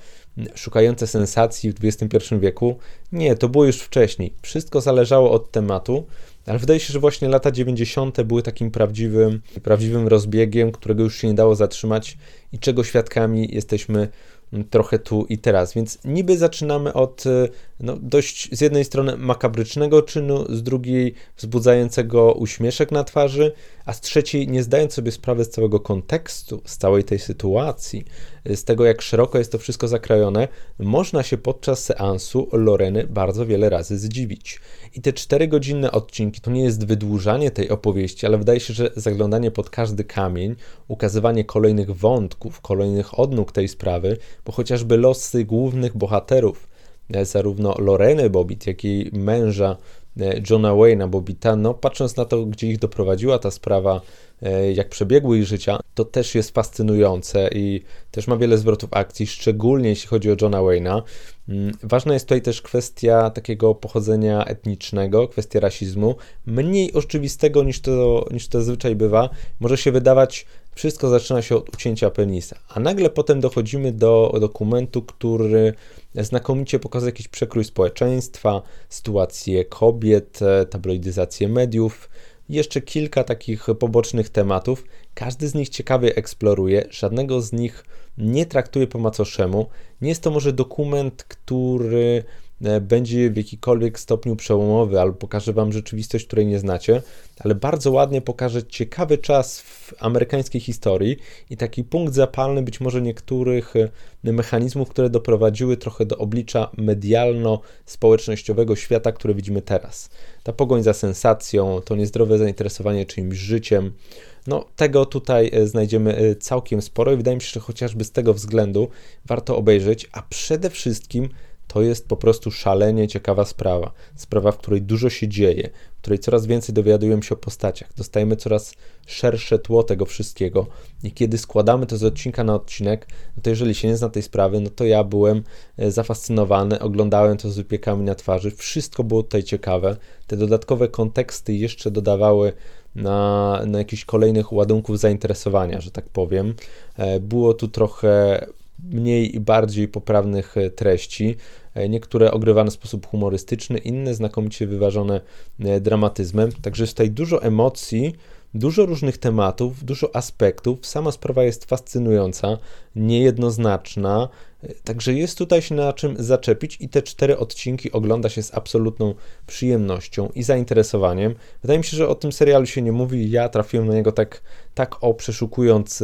szukające sensacji w XXI wieku. Nie, to było już wcześniej. Wszystko zależało od tematu, ale wydaje się, że właśnie lata 90. były takim prawdziwym, prawdziwym rozbiegiem, którego już się nie dało zatrzymać i czego świadkami jesteśmy trochę tu i teraz. Więc niby zaczynamy od no, dość z jednej strony makabrycznego czynu, z drugiej wzbudzającego uśmieszek na twarzy, a z trzeciej nie zdając sobie sprawy z całego kontekstu, z całej tej sytuacji, z tego jak szeroko jest to wszystko zakrojone, można się podczas seansu Loreny bardzo wiele razy zdziwić. I te cztery godzinne odcinki to nie jest wydłużanie tej opowieści, ale wydaje się, że zaglądanie pod każdy kamień, ukazywanie kolejnych wątków, kolejnych odnóg tej sprawy, bo chociażby losy głównych bohaterów, zarówno Loreny Bobbitt, jak i męża e, Johna Wayne'a Bobbita, no patrząc na to, gdzie ich doprowadziła ta sprawa, e, jak przebiegły ich życia, to też jest fascynujące i też ma wiele zwrotów akcji, szczególnie jeśli chodzi o Johna Wayne'a. Mm, ważna jest tutaj też kwestia takiego pochodzenia etnicznego, kwestia rasizmu, mniej oczywistego niż to, niż to zazwyczaj bywa. Może się wydawać, wszystko zaczyna się od ucięcia penisa, a nagle potem dochodzimy do dokumentu, który znakomicie pokazuje jakiś przekrój społeczeństwa, sytuację kobiet, tabloidyzację mediów, jeszcze kilka takich pobocznych tematów. Każdy z nich ciekawie eksploruje, żadnego z nich nie traktuje po macoszemu. Nie jest to może dokument, który e, będzie w jakikolwiek stopniu przełomowy albo pokaże Wam rzeczywistość, której nie znacie, ale bardzo ładnie pokaże ciekawy czas w amerykańskiej historii i taki punkt zapalny być może niektórych e, mechanizmów, które doprowadziły trochę do oblicza medialno-społecznościowego świata, które widzimy teraz. Ta pogoń za sensacją, to niezdrowe zainteresowanie czyimś życiem, no, tego tutaj e, znajdziemy e, całkiem sporo i wydaje mi się, że chociażby z tego względu warto obejrzeć, a przede wszystkim to jest po prostu szalenie ciekawa sprawa. Sprawa, w której dużo się dzieje, w której coraz więcej dowiadujemy się o postaciach, dostajemy coraz szersze tło tego wszystkiego. I kiedy składamy to z odcinka na odcinek, no to jeżeli się nie zna tej sprawy, no to ja byłem e, zafascynowany, oglądałem to z wypiekami na twarzy. Wszystko było tutaj ciekawe. Te dodatkowe konteksty jeszcze dodawały na, na jakichś kolejnych ładunków zainteresowania, że tak powiem. E, było tu trochę mniej i bardziej poprawnych e, treści, e, niektóre ogrywane w sposób humorystyczny, inne znakomicie wyważone dramatyzmem. Także jest tutaj dużo emocji, dużo różnych tematów, dużo aspektów. Sama sprawa jest fascynująca, niejednoznaczna, także jest tutaj się na czym zaczepić i te cztery odcinki ogląda się z absolutną przyjemnością i zainteresowaniem. Wydaje mi się, że o tym serialu się nie mówi. Ja trafiłem na niego tak, tak o przeszukując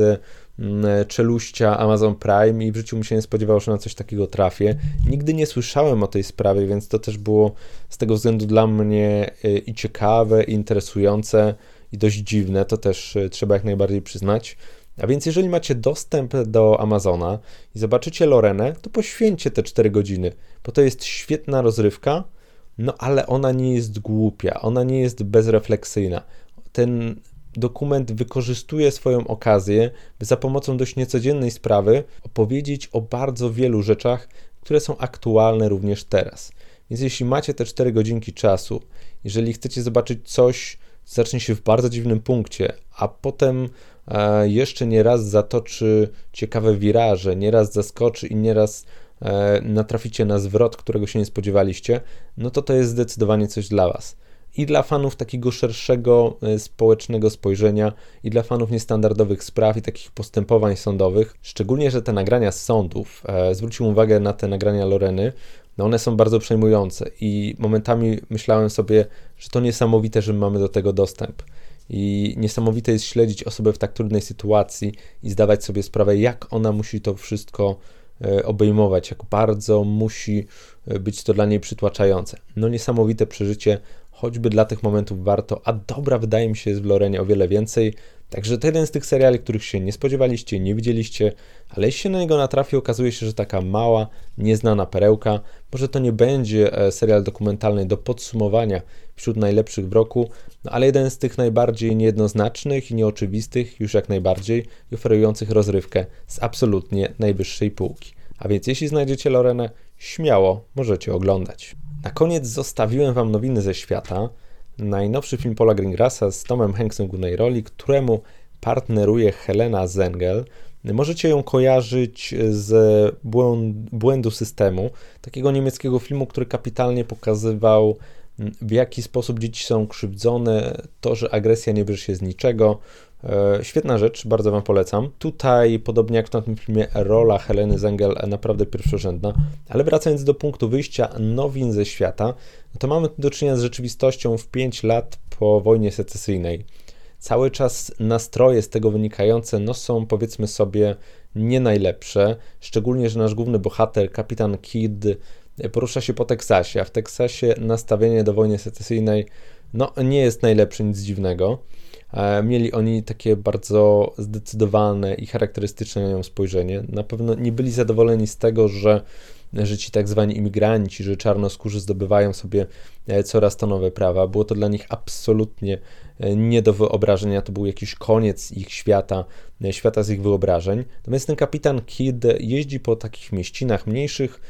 czeluścia Amazon Prime i w życiu mi się nie spodziewało, że na coś takiego trafię. Nigdy nie słyszałem o tej sprawie, więc to też było z tego względu dla mnie y, i ciekawe, i interesujące i dość dziwne, to też y, trzeba jak najbardziej przyznać. A więc jeżeli macie dostęp do Amazona i zobaczycie Lorenę, to poświęćcie te 4 godziny, bo to jest świetna rozrywka, no ale ona nie jest głupia, ona nie jest bezrefleksyjna. Ten dokument wykorzystuje swoją okazję, by za pomocą dość niecodziennej sprawy opowiedzieć o bardzo wielu rzeczach, które są aktualne również teraz. Więc jeśli macie te 4 godzinki czasu, jeżeli chcecie zobaczyć coś, zacznie się w bardzo dziwnym punkcie, a potem e, jeszcze nie raz zatoczy ciekawe wiraże, nieraz zaskoczy i nieraz e, natraficie na zwrot, którego się nie spodziewaliście, no to to jest zdecydowanie coś dla Was. I dla fanów takiego szerszego e, społecznego spojrzenia, i dla fanów niestandardowych spraw i takich postępowań sądowych, szczególnie, że te nagrania z sądów, zwrócił uwagę na te nagrania Loreny, no one są bardzo przejmujące i momentami myślałem sobie, że to niesamowite, że mamy do tego dostęp. I niesamowite jest śledzić osobę w tak trudnej sytuacji i zdawać sobie sprawę, jak ona musi to wszystko e, obejmować, jak bardzo musi e, być to dla niej przytłaczające. No niesamowite przeżycie, choćby dla tych momentów warto, a dobra wydaje mi się jest w Lorenie o wiele więcej, Także to jeden z tych seriali, których się nie spodziewaliście, nie widzieliście, ale jeśli się na niego natrafi, okazuje się, że taka mała, nieznana perełka, może to nie będzie e, serial dokumentalny do podsumowania wśród najlepszych w roku, no ale jeden z tych najbardziej niejednoznacznych i nieoczywistych, już jak najbardziej, oferujących rozrywkę z absolutnie najwyższej półki. A więc jeśli znajdziecie Lorenę, śmiało możecie oglądać. Na koniec zostawiłem Wam nowiny ze świata najnowszy film Paula Greengrassa z Tomem Hanksem w głównej roli, któremu partneruje Helena Zengel. Możecie ją kojarzyć z błędu systemu, takiego niemieckiego filmu, który kapitalnie pokazywał, w jaki sposób dzieci są krzywdzone, to, że agresja nie bierze się z niczego, świetna rzecz, bardzo Wam polecam. Tutaj, podobnie jak w tamtym filmie, rola Heleny Zengel naprawdę pierwszorzędna. Ale wracając do punktu wyjścia nowin ze świata, to mamy do czynienia z rzeczywistością w 5 lat po wojnie secesyjnej. Cały czas nastroje z tego wynikające no, są powiedzmy sobie nie najlepsze, szczególnie, że nasz główny bohater, kapitan Kidd, porusza się po Teksasie, a w Teksasie nastawienie do wojny secesyjnej no, nie jest najlepsze, nic dziwnego. E, mieli oni takie bardzo zdecydowane i charakterystyczne spojrzenie. Na pewno nie byli zadowoleni z tego, że, że ci tak zwani imigranci, że czarnoskórzy zdobywają sobie e, coraz to nowe prawa. Było to dla nich absolutnie e, nie do wyobrażenia. To był jakiś koniec ich świata, świata z ich wyobrażeń. Natomiast ten kapitan Kidd jeździ po takich mieścinach mniejszych,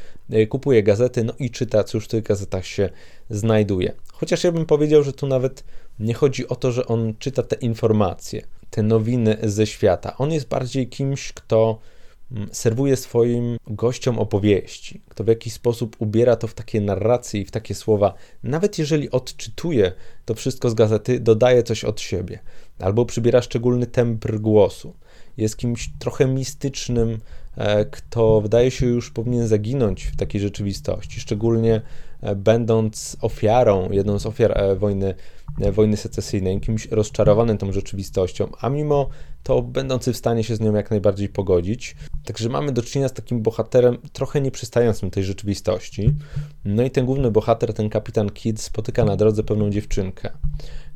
kupuje gazety, no i czyta, cóż w tych gazetach się znajduje. Chociaż ja bym powiedział, że tu nawet nie chodzi o to, że on czyta te informacje, te nowiny ze świata. On jest bardziej kimś, kto mm, serwuje swoim gościom opowieści, kto w jakiś sposób ubiera to w takie narracje i w takie słowa. Nawet jeżeli odczytuje to wszystko z gazety, dodaje coś od siebie albo przybiera szczególny tembr głosu. Jest kimś trochę mistycznym, e, kto wydaje się już powinien zaginąć w takiej rzeczywistości, szczególnie będąc ofiarą, jedną z ofiar e, wojny E, wojny secesyjnej, kimś rozczarowanym tą rzeczywistością, a mimo to będący w stanie się z nią jak najbardziej pogodzić. Także mamy do czynienia z takim bohaterem trochę nieprzystającym tej rzeczywistości. No i ten główny bohater, ten kapitan Kidd, spotyka na drodze pewną dziewczynkę,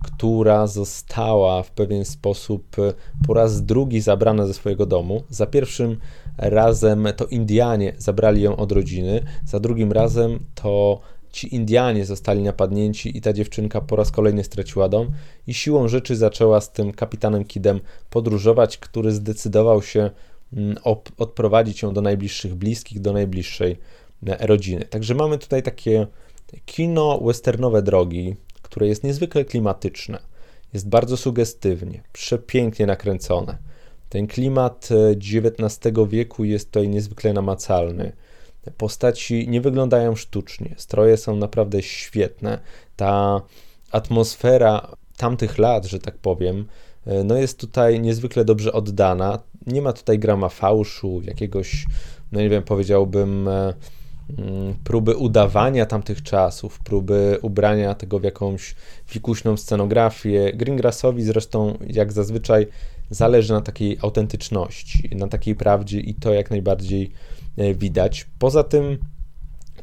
która została w pewien sposób e, po raz drugi zabrana ze swojego domu. Za pierwszym razem to Indianie zabrali ją od rodziny, za drugim razem to ci Indianie zostali napadnięci i ta dziewczynka po raz kolejny straciła dom i siłą rzeczy zaczęła z tym kapitanem Kidem podróżować, który zdecydował się mm, odprowadzić ją do najbliższych bliskich, do najbliższej e, rodziny. Także mamy tutaj takie kino westernowe drogi, które jest niezwykle klimatyczne, jest bardzo sugestywnie, przepięknie nakręcone. Ten klimat XIX e, wieku jest tutaj niezwykle namacalny postaci nie wyglądają sztucznie, stroje są naprawdę świetne. Ta atmosfera tamtych lat, że tak powiem, e, no jest tutaj niezwykle dobrze oddana. Nie ma tutaj grama fałszu, jakiegoś, no nie wiem, powiedziałbym, e, mm, próby udawania tamtych czasów, próby ubrania tego w jakąś fikuśną scenografię. Greengrassowi zresztą, jak zazwyczaj, zależy na takiej autentyczności, na takiej prawdzie i to jak najbardziej E, widać. Poza tym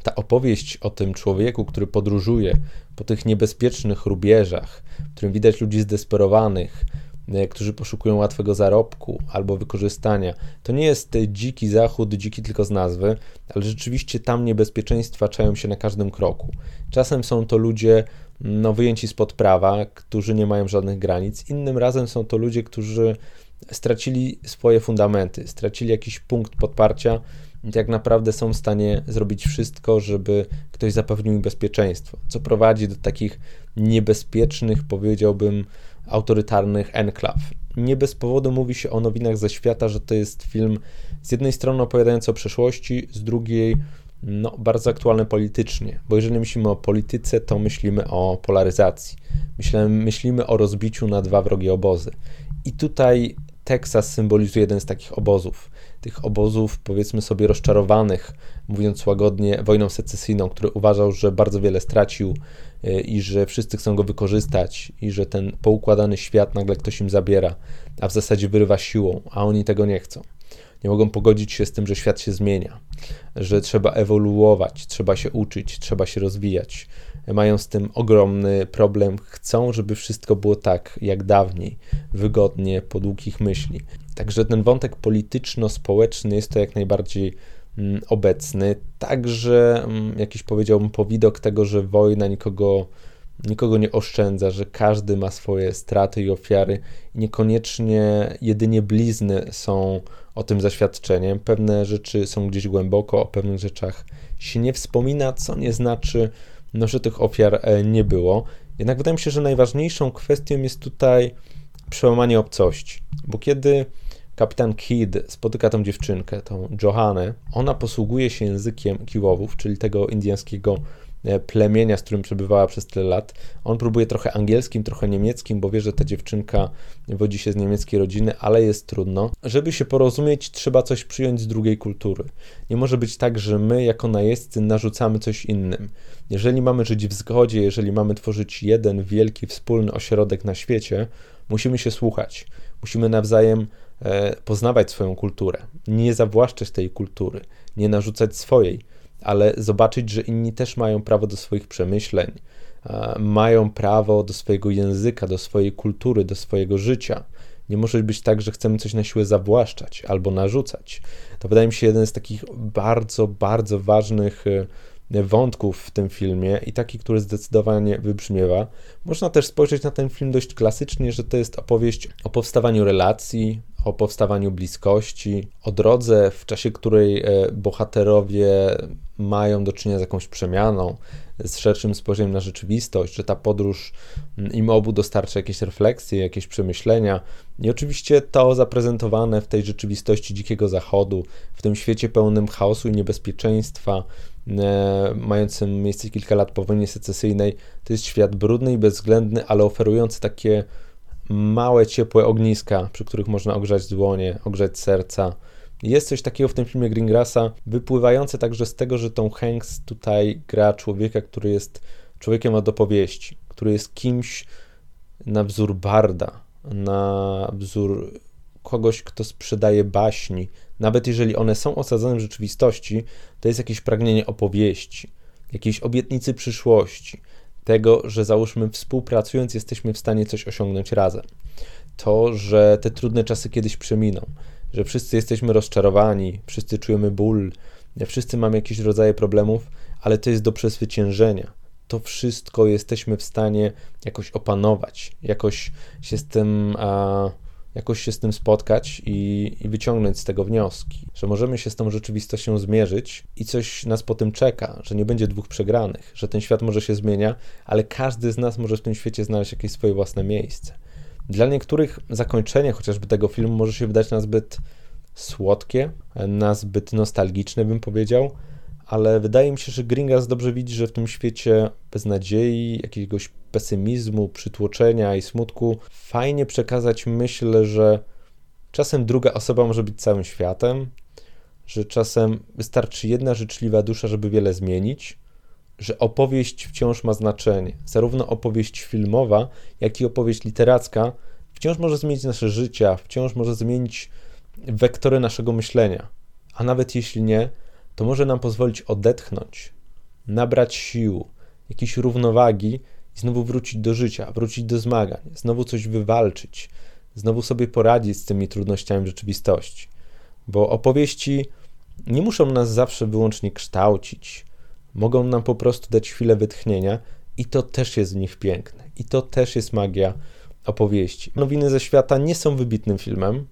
ta opowieść o tym człowieku, który podróżuje po tych niebezpiecznych rubieżach, w którym widać ludzi zdesperowanych, e, którzy poszukują łatwego zarobku albo wykorzystania. To nie jest dziki zachód, dziki tylko z nazwy, ale rzeczywiście tam niebezpieczeństwa czają się na każdym kroku. Czasem są to ludzie no, wyjęci spod prawa, którzy nie mają żadnych granic, innym razem są to ludzie, którzy stracili swoje fundamenty, stracili jakiś punkt podparcia, tak naprawdę są w stanie zrobić wszystko, żeby ktoś zapewnił im bezpieczeństwo, co prowadzi do takich niebezpiecznych, powiedziałbym, autorytarnych enklaw. Nie bez powodu mówi się o nowinach ze świata, że to jest film z jednej strony opowiadający o przeszłości, z drugiej no, bardzo aktualny politycznie, bo jeżeli myślimy o polityce, to myślimy o polaryzacji, myślimy, myślimy o rozbiciu na dwa wrogie obozy. I tutaj Teksas symbolizuje jeden z takich obozów tych obozów, powiedzmy sobie, rozczarowanych, mówiąc łagodnie, wojną secesyjną, który uważał, że bardzo wiele stracił y, i że wszyscy chcą go wykorzystać, i że ten poukładany świat nagle ktoś im zabiera, a w zasadzie wyrywa siłą, a oni tego nie chcą. Nie mogą pogodzić się z tym, że świat się zmienia, że trzeba ewoluować, trzeba się uczyć, trzeba się rozwijać. Mają z tym ogromny problem, chcą, żeby wszystko było tak jak dawniej, wygodnie, po długich myśli. Także ten wątek polityczno-społeczny jest to jak najbardziej mm, obecny. Także mm, jakiś powiedziałbym powidok tego, że wojna nikogo, nikogo nie oszczędza, że każdy ma swoje straty i ofiary. I niekoniecznie jedynie blizny są o tym zaświadczeniem. Pewne rzeczy są gdzieś głęboko, o pewnych rzeczach się nie wspomina, co nie znaczy, no, że tych ofiar e, nie było. Jednak wydaje mi się, że najważniejszą kwestią jest tutaj przełamanie obcości, bo kiedy kapitan Kidd spotyka tą dziewczynkę, tą Johannę. Ona posługuje się językiem kiłowów, czyli tego indyjskiego plemienia, z którym przebywała przez tyle lat. On próbuje trochę angielskim, trochę niemieckim, bo wie, że ta dziewczynka wodzi się z niemieckiej rodziny, ale jest trudno. Żeby się porozumieć, trzeba coś przyjąć z drugiej kultury. Nie może być tak, że my jako najeźdźcy narzucamy coś innym. Jeżeli mamy żyć w zgodzie, jeżeli mamy tworzyć jeden wielki wspólny ośrodek na świecie, musimy się słuchać. Musimy nawzajem e, poznawać swoją kulturę, nie zawłaszczać tej kultury, nie narzucać swojej, ale zobaczyć, że inni też mają prawo do swoich przemyśleń, mają prawo do swojego języka, do swojej kultury, do swojego życia. Nie może być tak, że chcemy coś na siłę zawłaszczać albo narzucać. To wydaje mi się jeden z takich bardzo, bardzo ważnych e, wątków w tym filmie i taki, który zdecydowanie wybrzmiewa. Można też spojrzeć na ten film dość klasycznie, że to jest opowieść o powstawaniu relacji, o powstawaniu bliskości, o drodze, w czasie której e, bohaterowie mają do czynienia z jakąś przemianą, z szerszym spojrzeniem na rzeczywistość, że ta podróż mm, im obu dostarcza jakieś refleksje, jakieś przemyślenia. I oczywiście to zaprezentowane w tej rzeczywistości dzikiego zachodu, w tym świecie pełnym chaosu i niebezpieczeństwa, e, mającym miejsce kilka lat po wojnie secesyjnej, to jest świat brudny i bezwzględny, ale oferujący takie małe, ciepłe ogniska, przy których można ogrzać dłonie, ogrzać serca. Jest coś takiego w tym filmie Greengrassa, wypływające także z tego, że Tom Hanks tutaj gra człowieka, który jest człowiekiem od opowieści, który jest kimś na wzór barda, na wzór kogoś, kto sprzedaje baśni. Nawet jeżeli one są osadzone w rzeczywistości, to jest jakieś pragnienie opowieści, jakiejś obietnicy przyszłości, tego, że załóżmy współpracując jesteśmy w stanie coś osiągnąć razem. To, że te trudne czasy kiedyś przeminą, że wszyscy jesteśmy rozczarowani, wszyscy czujemy ból, wszyscy mamy jakieś rodzaje problemów, ale to jest do przezwyciężenia. To wszystko jesteśmy w stanie jakoś opanować, jakoś się z tym. A, jakoś się z tym spotkać i, i, wyciągnąć z tego wnioski, że możemy się z tą rzeczywistością zmierzyć i coś nas po tym czeka, że nie będzie dwóch przegranych, że ten świat może się zmienia, ale każdy z nas może w tym świecie znaleźć jakieś swoje własne miejsce. Dla niektórych zakończenie chociażby tego filmu może się wydać nazbyt słodkie, nazbyt nostalgiczne, bym powiedział, ale wydaje mi się, że Gringas dobrze widzi, że w tym świecie beznadziei, jakiegoś pesymizmu, przytłoczenia i smutku fajnie przekazać myśl, że czasem druga osoba może być całym światem, że czasem wystarczy jedna życzliwa dusza, żeby wiele zmienić, że opowieść wciąż ma znaczenie. Zarówno opowieść filmowa, jak i opowieść literacka wciąż może zmienić nasze życia, wciąż może zmienić wektory naszego myślenia. A nawet jeśli nie, to może nam pozwolić odetchnąć, nabrać sił, jakiejś równowagi i znowu wrócić do życia, wrócić do zmagań, znowu coś wywalczyć, znowu sobie poradzić z tymi trudnościami rzeczywistości. Bo opowieści nie muszą nas zawsze wyłącznie kształcić, mogą nam po prostu dać chwilę wytchnienia i to też jest w nich piękne. I to też jest magia opowieści. Nowiny ze świata nie są wybitnym filmem,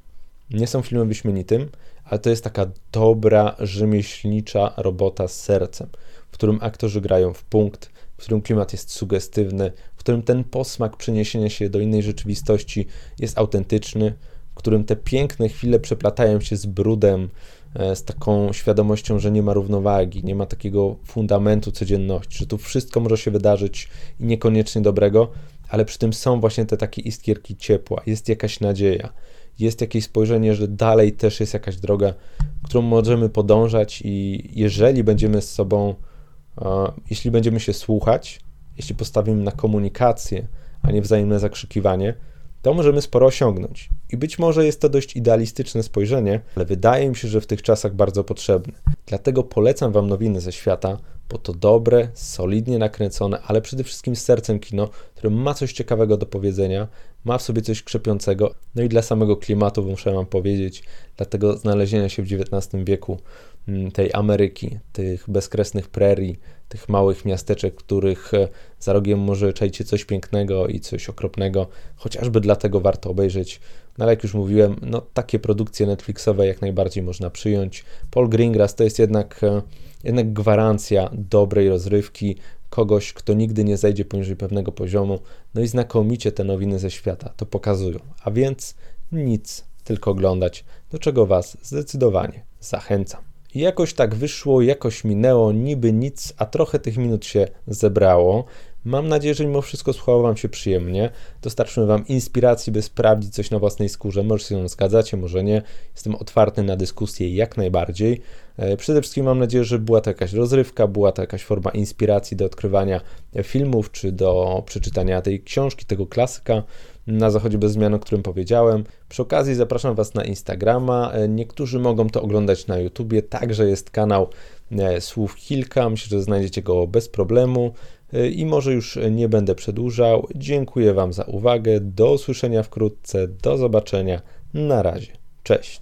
nie są filmem wyśmienitym, ale to jest taka dobra, rzemieślnicza robota z sercem, w którym aktorzy grają w punkt, w którym klimat jest sugestywny, w którym ten posmak przeniesienia się do innej rzeczywistości jest autentyczny, w którym te piękne chwile przeplatają się z brudem, e, z taką świadomością, że nie ma równowagi, nie ma takiego fundamentu codzienności, że tu wszystko może się wydarzyć i niekoniecznie dobrego, ale przy tym są właśnie te takie iskierki ciepła, jest jakaś nadzieja jest jakieś spojrzenie, że dalej też jest jakaś droga, którą możemy podążać i jeżeli będziemy z sobą, jeśli będziemy się słuchać, jeśli postawimy na komunikację, a nie wzajemne zakrzykiwanie, to możemy sporo osiągnąć. I być może jest to dość idealistyczne spojrzenie, ale wydaje mi się, że w tych czasach bardzo potrzebne. Dlatego polecam Wam nowiny ze świata, bo to dobre, solidnie nakręcone, ale przede wszystkim z sercem kino, które ma coś ciekawego do powiedzenia, ma w sobie coś krzepiącego, no i dla samego klimatu muszę Wam powiedzieć, dlatego znalezienia się w XIX wieku mm, tej Ameryki, tych bezkresnych prerii, tych małych miasteczek, których e, za rogiem może czajcie coś pięknego i coś okropnego, chociażby dlatego warto obejrzeć. No ale jak już mówiłem, no takie produkcje Netflixowe jak najbardziej można przyjąć. Paul Greengrass to jest jednak, e, jednak gwarancja dobrej rozrywki, kogoś, kto nigdy nie zejdzie poniżej pewnego poziomu, no i znakomicie te nowiny ze świata to pokazują. A więc nic, tylko oglądać, do czego Was zdecydowanie zachęcam. I jakoś tak wyszło, jakoś minęło, niby nic, a trochę tych minut się zebrało. Mam nadzieję, że mimo wszystko słuchało Wam się przyjemnie. Dostarczymy Wam inspiracji, by sprawdzić coś na własnej skórze. Może się zgadzacie, może nie. Jestem otwarty na dyskusję jak najbardziej. E, przede wszystkim mam nadzieję, że była to jakaś rozrywka, była to jakaś forma inspiracji do odkrywania filmów, czy do przeczytania tej książki, tego klasyka na zachodzie bez zmian, o którym powiedziałem. Przy okazji zapraszam Was na Instagrama. E, niektórzy mogą to oglądać na YouTubie, także jest kanał e, Słów Kilka. Myślę, że znajdziecie go bez problemu. I może już nie będę przedłużał. Dziękuję Wam za uwagę. Do usłyszenia wkrótce. Do zobaczenia. Na razie. Cześć.